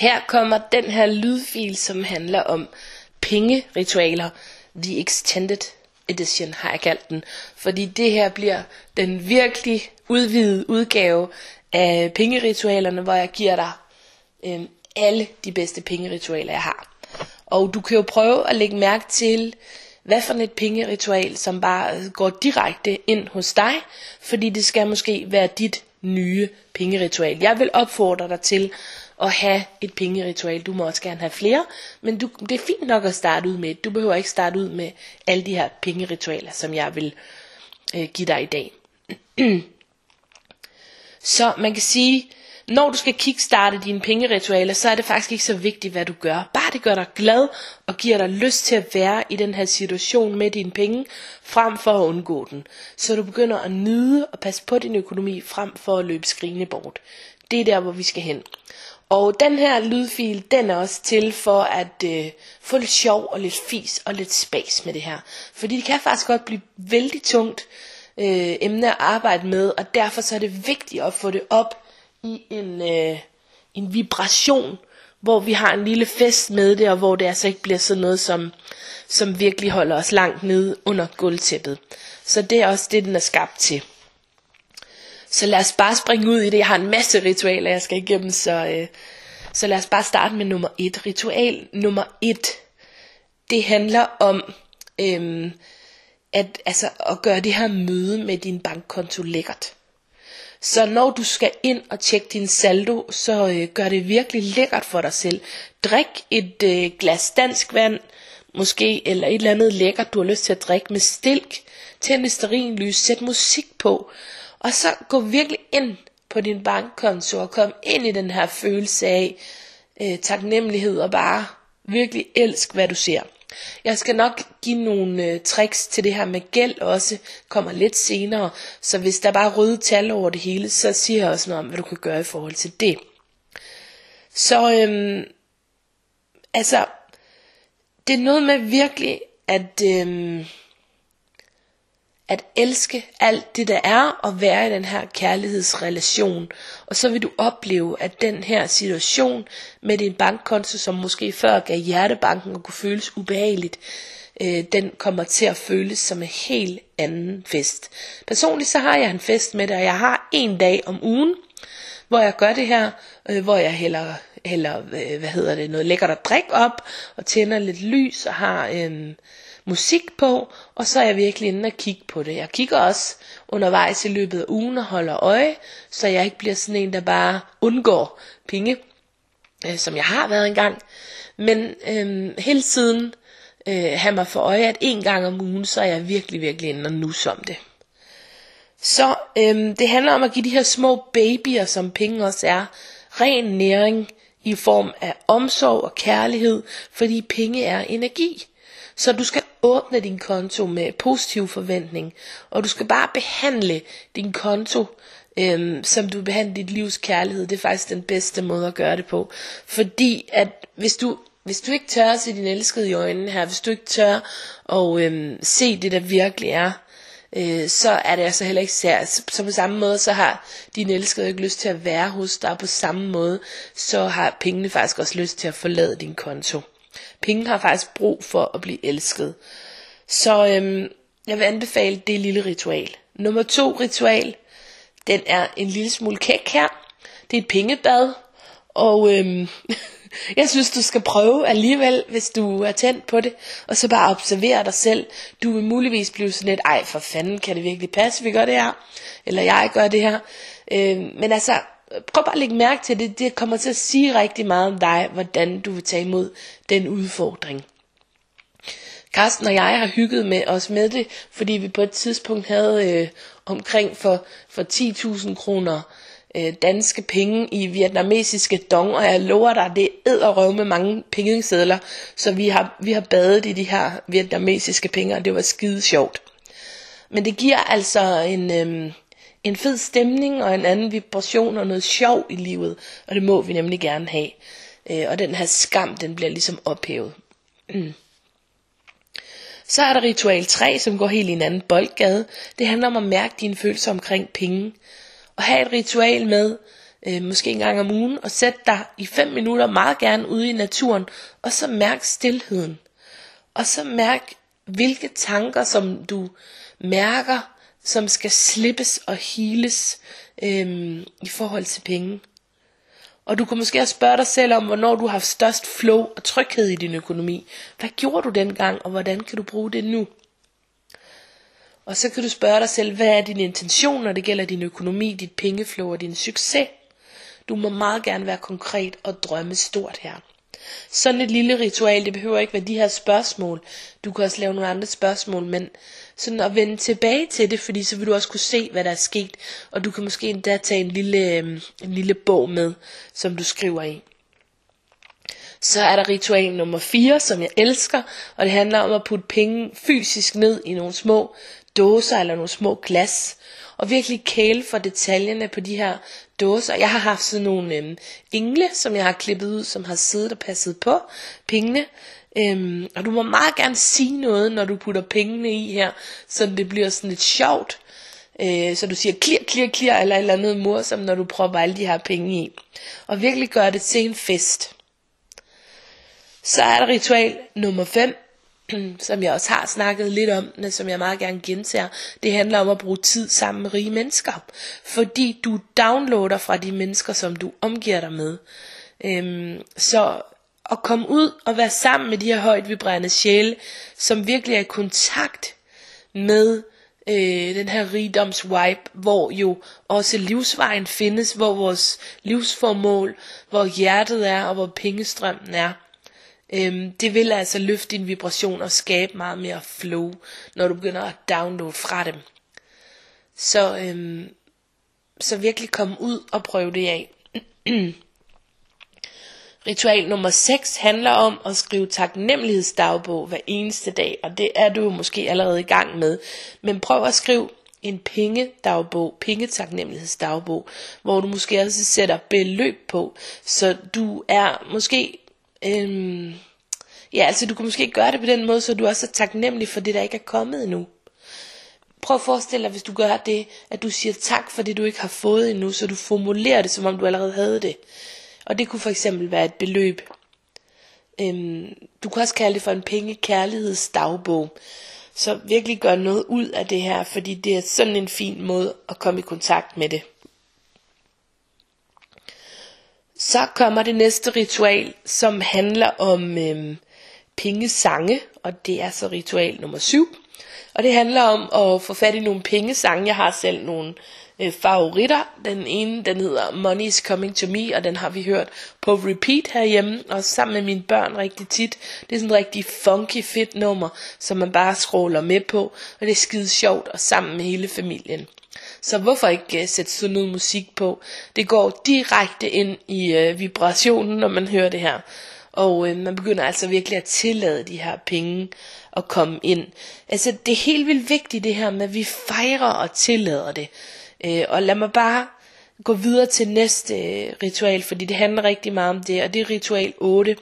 Her kommer den her lydfil, som handler om pengeritualer. The Extended Edition har jeg kaldt den. Fordi det her bliver den virkelig udvidede udgave af pengeritualerne, hvor jeg giver dig øh, alle de bedste pengeritualer, jeg har. Og du kan jo prøve at lægge mærke til, hvad for et pengeritual, som bare øh, går direkte ind hos dig, fordi det skal måske være dit nye pengeritual. Jeg vil opfordre dig til at have et pengeritual. Du må også gerne have flere, men du, det er fint nok at starte ud med Du behøver ikke starte ud med alle de her pengeritualer, som jeg vil øh, give dig i dag. så man kan sige, når du skal kickstarte dine pengeritualer, så er det faktisk ikke så vigtigt, hvad du gør. Bare det gør dig glad og giver dig lyst til at være i den her situation med dine penge, frem for at undgå den. Så du begynder at nyde og passe på din økonomi, frem for at løbe skrigende bort. Det er der, hvor vi skal hen. Og den her lydfil, den er også til for at øh, få lidt sjov og lidt fis og lidt spas med det her. Fordi det kan faktisk godt blive vældig tungt øh, emne at arbejde med, og derfor så er det vigtigt at få det op i en, øh, en vibration, hvor vi har en lille fest med det, og hvor det altså ikke bliver sådan noget, som, som virkelig holder os langt nede under gulvtæppet. Så det er også det, den er skabt til. Så lad os bare springe ud i det. Jeg har en masse ritualer, jeg skal igennem, så, øh, så lad os bare starte med nummer et. Ritual nummer et, det handler om øh, at, altså, at gøre det her møde med din bankkonto lækkert. Så når du skal ind og tjekke din saldo, så øh, gør det virkelig lækkert for dig selv. Drik et øh, glas dansk vand, måske, eller et eller andet lækkert, du har lyst til at drikke med stilk. Tænd et lys, sæt musik på, og så gå virkelig ind på din bankkonto og kom ind i den her følelse af øh, taknemmelighed og bare virkelig elsk, hvad du ser. Jeg skal nok give nogle øh, tricks til det her med gæld også, kommer lidt senere. Så hvis der bare er røde tal over det hele, så siger jeg også noget om, hvad du kan gøre i forhold til det. Så øhm, altså, det er noget med virkelig at øhm, at elske alt det der er og være i den her kærlighedsrelation. Og så vil du opleve, at den her situation med din bankkonto, som måske før gav hjertebanken og kunne føles ubehageligt, øh, den kommer til at føles som en helt anden fest. Personligt så har jeg en fest med det, og jeg har en dag om ugen, hvor jeg gør det her, øh, hvor jeg hælder, hælder øh, hvad hedder det, noget lækkert at drikke op, og tænder lidt lys, og har... Øh, musik på, og så er jeg virkelig inde og kigge på det. Jeg kigger også undervejs i løbet af ugen og holder øje, så jeg ikke bliver sådan en, der bare undgår penge, øh, som jeg har været engang. Men øh, hele tiden øh, have mig for øje, at en gang om ugen, så er jeg virkelig, virkelig inde og nus om det. Så øh, det handler om at give de her små babyer, som penge også er, ren næring i form af omsorg og kærlighed, fordi penge er energi. Så du skal åbne din konto med positiv forventning, og du skal bare behandle din konto, øhm, som du behandler dit livs kærlighed. Det er faktisk den bedste måde at gøre det på. Fordi at hvis du, hvis du ikke tør at se din elskede i øjnene her, hvis du ikke tør at øhm, se det, der virkelig er, øh, så er det altså heller ikke særligt. Så på samme måde, så har din elskede ikke lyst til at være hos dig, på samme måde, så har pengene faktisk også lyst til at forlade din konto. Penge har faktisk brug for at blive elsket. Så øhm, jeg vil anbefale det lille ritual. Nummer to ritual, den er en lille smule kæk her. Det er et pengebad, og øhm, jeg synes du skal prøve alligevel, hvis du er tændt på det, og så bare observere dig selv. Du vil muligvis blive sådan lidt, ej for fanden, kan det virkelig passe, vi gør det her? Eller jeg gør det her. Øhm, men altså, prøv bare at lægge mærke til det. Det kommer til at sige rigtig meget om dig, hvordan du vil tage imod den udfordring. Karsten og jeg har hygget med os med det, fordi vi på et tidspunkt havde øh, omkring for, for 10.000 kroner øh, danske penge i vietnamesiske dong, og jeg lover dig, det er røv med mange pengesedler, så vi har, vi har badet i de her vietnamesiske penge, og det var skide sjovt. Men det giver altså en, øh, en fed stemning og en anden vibration og noget sjov i livet, og det må vi nemlig gerne have. Øh, og den her skam, den bliver ligesom ophævet. Mm. Så er der ritual 3, som går helt i en anden boldgade. Det handler om at mærke dine følelser omkring penge. Og have et ritual med, øh, måske en gang om ugen, og sæt dig i 5 minutter meget gerne ude i naturen, og så mærk stillheden. Og så mærk, hvilke tanker, som du mærker, som skal slippes og heales øhm, i forhold til penge. Og du kan måske også spørge dig selv om, hvornår du har haft størst flow og tryghed i din økonomi. Hvad gjorde du dengang, og hvordan kan du bruge det nu? Og så kan du spørge dig selv, hvad er din intention, når det gælder din økonomi, dit pengeflow og din succes? Du må meget gerne være konkret og drømme stort her. Sådan et lille ritual, det behøver ikke være de her spørgsmål. Du kan også lave nogle andre spørgsmål, men sådan at vende tilbage til det, fordi så vil du også kunne se, hvad der er sket, og du kan måske endda tage en lille, øh, en lille bog med, som du skriver i. Så er der ritual nummer 4, som jeg elsker, og det handler om at putte penge fysisk ned i nogle små dåser eller nogle små glas, og virkelig kæle for detaljerne på de her dåser. Jeg har haft sådan nogle øhm, engle, som jeg har klippet ud, som har siddet og passet på pengene. Øhm, og du må meget gerne sige noget, når du putter pengene i her, så det bliver sådan lidt sjovt. Øh, så du siger klir, klir, klir, eller et eller andet morsomt, når du propper alle de her penge i. Og virkelig gør det til en fest. Så er der ritual nummer 5, som jeg også har snakket lidt om, men som jeg meget gerne gentager, det handler om at bruge tid sammen med rige mennesker. Fordi du downloader fra de mennesker, som du omgiver dig med. Øhm, så at komme ud og være sammen med de her højt vibrerende sjæle, som virkelig er i kontakt med øh, den her rigdomsvibe, hvor jo også livsvejen findes, hvor vores livsformål, hvor hjertet er, og hvor pengestrømmen er. Øhm, det vil altså løfte din vibration og skabe meget mere flow, når du begynder at downloade fra dem. Så, øhm, så virkelig kom ud og prøv det af. Ritual nummer 6 handler om at skrive taknemmelighedsdagbog hver eneste dag, og det er du måske allerede i gang med. Men prøv at skrive en pengedagbog, pengetaknemmelighedsdagbog, hvor du måske også sætter beløb på, så du er måske Øhm, ja, altså du kan måske gøre det på den måde, så du også er taknemmelig for det, der ikke er kommet endnu. Prøv at forestille dig, hvis du gør det, at du siger tak for det, du ikke har fået endnu, så du formulerer det, som om du allerede havde det. Og det kunne for eksempel være et beløb. Øhm, du kan også kalde det for en penge-kærlighedsdagbog. Så virkelig gør noget ud af det her, fordi det er sådan en fin måde at komme i kontakt med det. Så kommer det næste ritual, som handler om øhm, pengesange, og det er så ritual nummer 7. Og det handler om at få fat i nogle pengesange. Jeg har selv nogle øh, favoritter. Den ene, den hedder Money's Coming to Me, og den har vi hørt på repeat herhjemme, og sammen med mine børn rigtig tit. Det er sådan en rigtig funky, fedt nummer, som man bare scroller med på, og det er skide sjovt, og sammen med hele familien. Så hvorfor ikke uh, sætte sådan noget musik på? Det går direkte ind i uh, vibrationen, når man hører det her. Og uh, man begynder altså virkelig at tillade de her penge at komme ind. Altså det er helt vildt vigtigt det her med, at vi fejrer og tillader det. Øh, og lad mig bare gå videre til næste øh, ritual, fordi det handler rigtig meget om det, og det er ritual 8.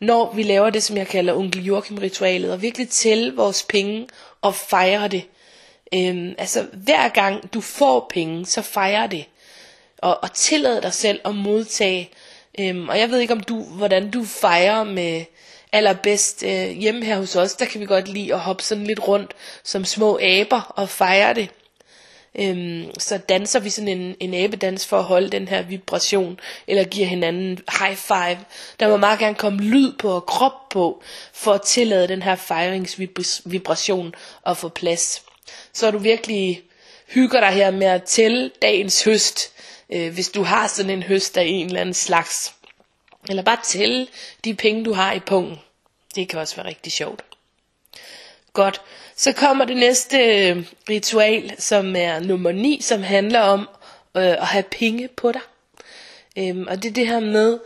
Når vi laver det, som jeg kalder onkel Joachim ritualet, og virkelig tælle vores penge og fejre det. Øhm, altså hver gang du får penge, så fejrer det. Og, og tillad dig selv at modtage. Øhm, og jeg ved ikke om du, hvordan du fejrer med allerbedst øh, hjemme her hos os. Der kan vi godt lide at hoppe sådan lidt rundt som små aber og fejre det. Øhm, så danser vi sådan en, en abedans for at holde den her vibration, eller giver hinanden high five. Der må meget gerne komme lyd på og krop på, for at tillade den her fejringsvibration at få plads så du virkelig hygger dig her med at tælle dagens høst, øh, hvis du har sådan en høst af en eller anden slags. Eller bare tælle de penge, du har i pungen. Det kan også være rigtig sjovt. Godt. Så kommer det næste øh, ritual, som er nummer 9, som handler om øh, at have penge på dig. Øhm, og det er det her med,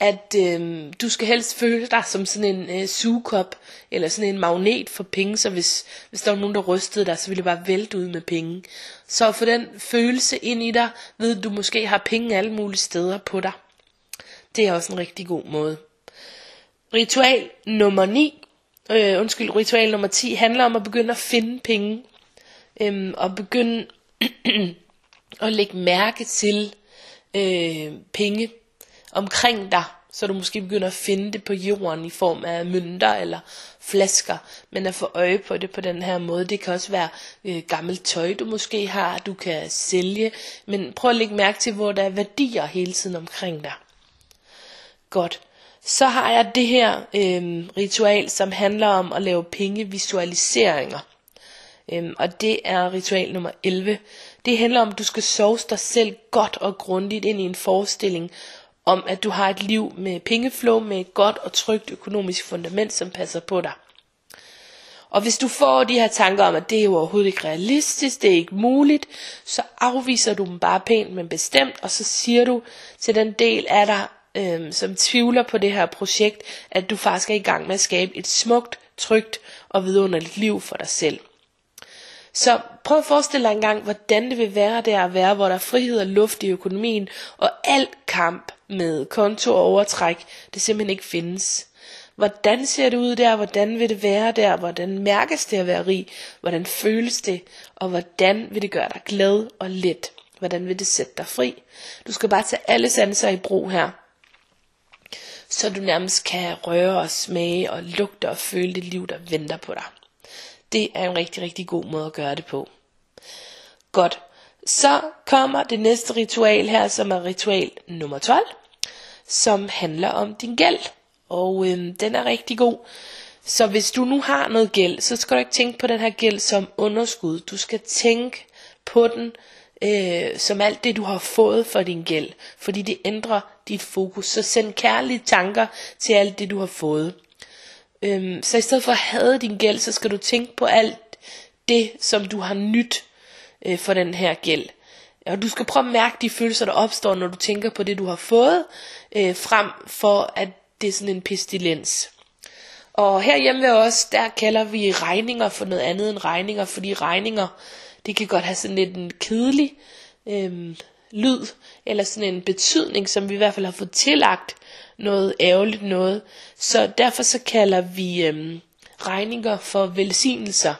at øhm, du skal helst føle dig som sådan en øh, sugekop, eller sådan en magnet for penge, så hvis, hvis der var nogen, der rystede dig, så ville det bare vælte ud med penge. Så få den følelse ind i dig, ved du måske har penge alle mulige steder på dig. Det er også en rigtig god måde. Ritual nummer 9, øh, undskyld, ritual nummer 10 handler om at begynde at finde penge. Øh, og begynde at lægge mærke til, øh, penge omkring dig, så du måske begynder at finde det på jorden i form af mønter eller flasker, men at få øje på det på den her måde. Det kan også være øh, gammelt tøj, du måske har, du kan sælge, men prøv at lægge mærke til, hvor der er værdier hele tiden omkring dig. Godt. Så har jeg det her øh, ritual, som handler om at lave pengevisualiseringer. Øhm, og det er ritual nummer 11. Det handler om, at du skal sove dig selv godt og grundigt ind i en forestilling om, at du har et liv med pengeflow, med et godt og trygt økonomisk fundament, som passer på dig. Og hvis du får de her tanker om, at det er jo overhovedet ikke realistisk, det er ikke muligt, så afviser du dem bare pænt, men bestemt, og så siger du til den del af dig, øhm, som tvivler på det her projekt, at du faktisk er i gang med at skabe et smukt, trygt og vidunderligt liv for dig selv. Så prøv at forestille dig engang, hvordan det vil være der at være, hvor der er frihed og luft i økonomien, og alt kamp med konto og overtræk, det simpelthen ikke findes. Hvordan ser det ud der? Hvordan vil det være der? Hvordan mærkes det at være rig? Hvordan føles det? Og hvordan vil det gøre dig glad og let? Hvordan vil det sætte dig fri? Du skal bare tage alle sanser i brug her. Så du nærmest kan røre og smage og lugte og føle det liv, der venter på dig. Det er en rigtig, rigtig god måde at gøre det på. Godt. Så kommer det næste ritual her, som er ritual nummer 12, som handler om din gæld. Og øhm, den er rigtig god. Så hvis du nu har noget gæld, så skal du ikke tænke på den her gæld som underskud. Du skal tænke på den øh, som alt det du har fået for din gæld. Fordi det ændrer dit fokus. Så send kærlige tanker til alt det du har fået. Øhm, så i stedet for at have din gæld, så skal du tænke på alt det, som du har nyt øh, for den her gæld. Og du skal prøve at mærke de følelser, der opstår, når du tænker på det, du har fået, øh, frem for at det er sådan en pestilens. Og herhjemme ved os, der kalder vi regninger for noget andet end regninger, fordi regninger, det kan godt have sådan lidt en kedelig øhm, lyd, eller sådan en betydning, som vi i hvert fald har fået tillagt noget ærgerligt noget. Så derfor så kalder vi øhm, regninger for velsignelser.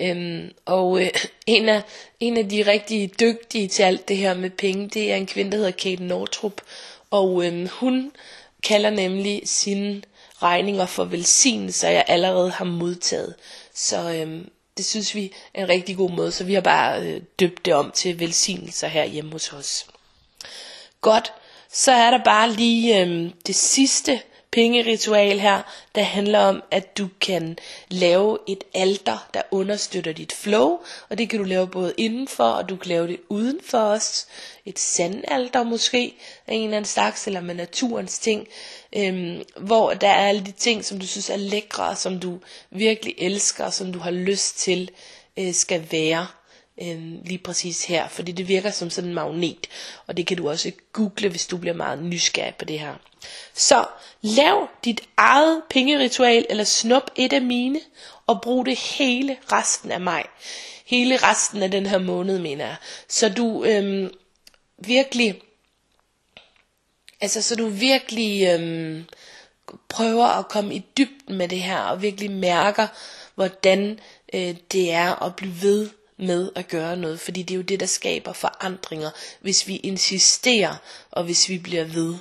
Øhm, og øh, en, af, en af de rigtig dygtige til alt det her med penge, det er en kvinde, der hedder Kate Nortrup. Og øhm, hun kalder nemlig sine regninger for velsignelser, jeg allerede har modtaget. Så øhm, det synes vi er en rigtig god måde, så vi har bare øh, døbt det om til velsignelser her hjemme hos os. Godt, så er der bare lige øh, det sidste pengeritual her, der handler om, at du kan lave et alter, der understøtter dit flow, og det kan du lave både indenfor, og du kan lave det udenfor os. Et sandalter måske, af en eller anden slags, eller med naturens ting, øhm, hvor der er alle de ting, som du synes er lækre, som du virkelig elsker, som du har lyst til, øh, skal være øh, lige præcis her, fordi det virker som sådan en magnet, og det kan du også google, hvis du bliver meget nysgerrig på det her. Så lav dit eget pengeritual, eller snup et af mine, og brug det hele resten af maj. Hele resten af den her måned, mener jeg. Så du øh, virkelig, altså så du virkelig øh, prøver at komme i dybden med det her, og virkelig mærker, hvordan øh, det er at blive ved med at gøre noget, fordi det er jo det, der skaber forandringer, hvis vi insisterer, og hvis vi bliver ved.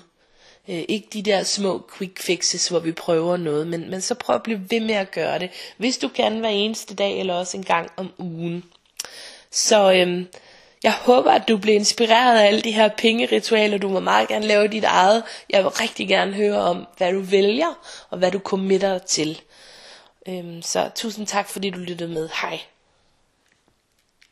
Øh, ikke de der små quick fixes, hvor vi prøver noget, men, men så prøv at blive ved med at gøre det, hvis du kan hver eneste dag, eller også en gang om ugen. Så øhm, jeg håber, at du bliver inspireret af alle de her pengeritualer. Du må meget gerne lave dit eget. Jeg vil rigtig gerne høre om, hvad du vælger, og hvad du committer til. Øhm, så tusind tak, fordi du lyttede med. Hej.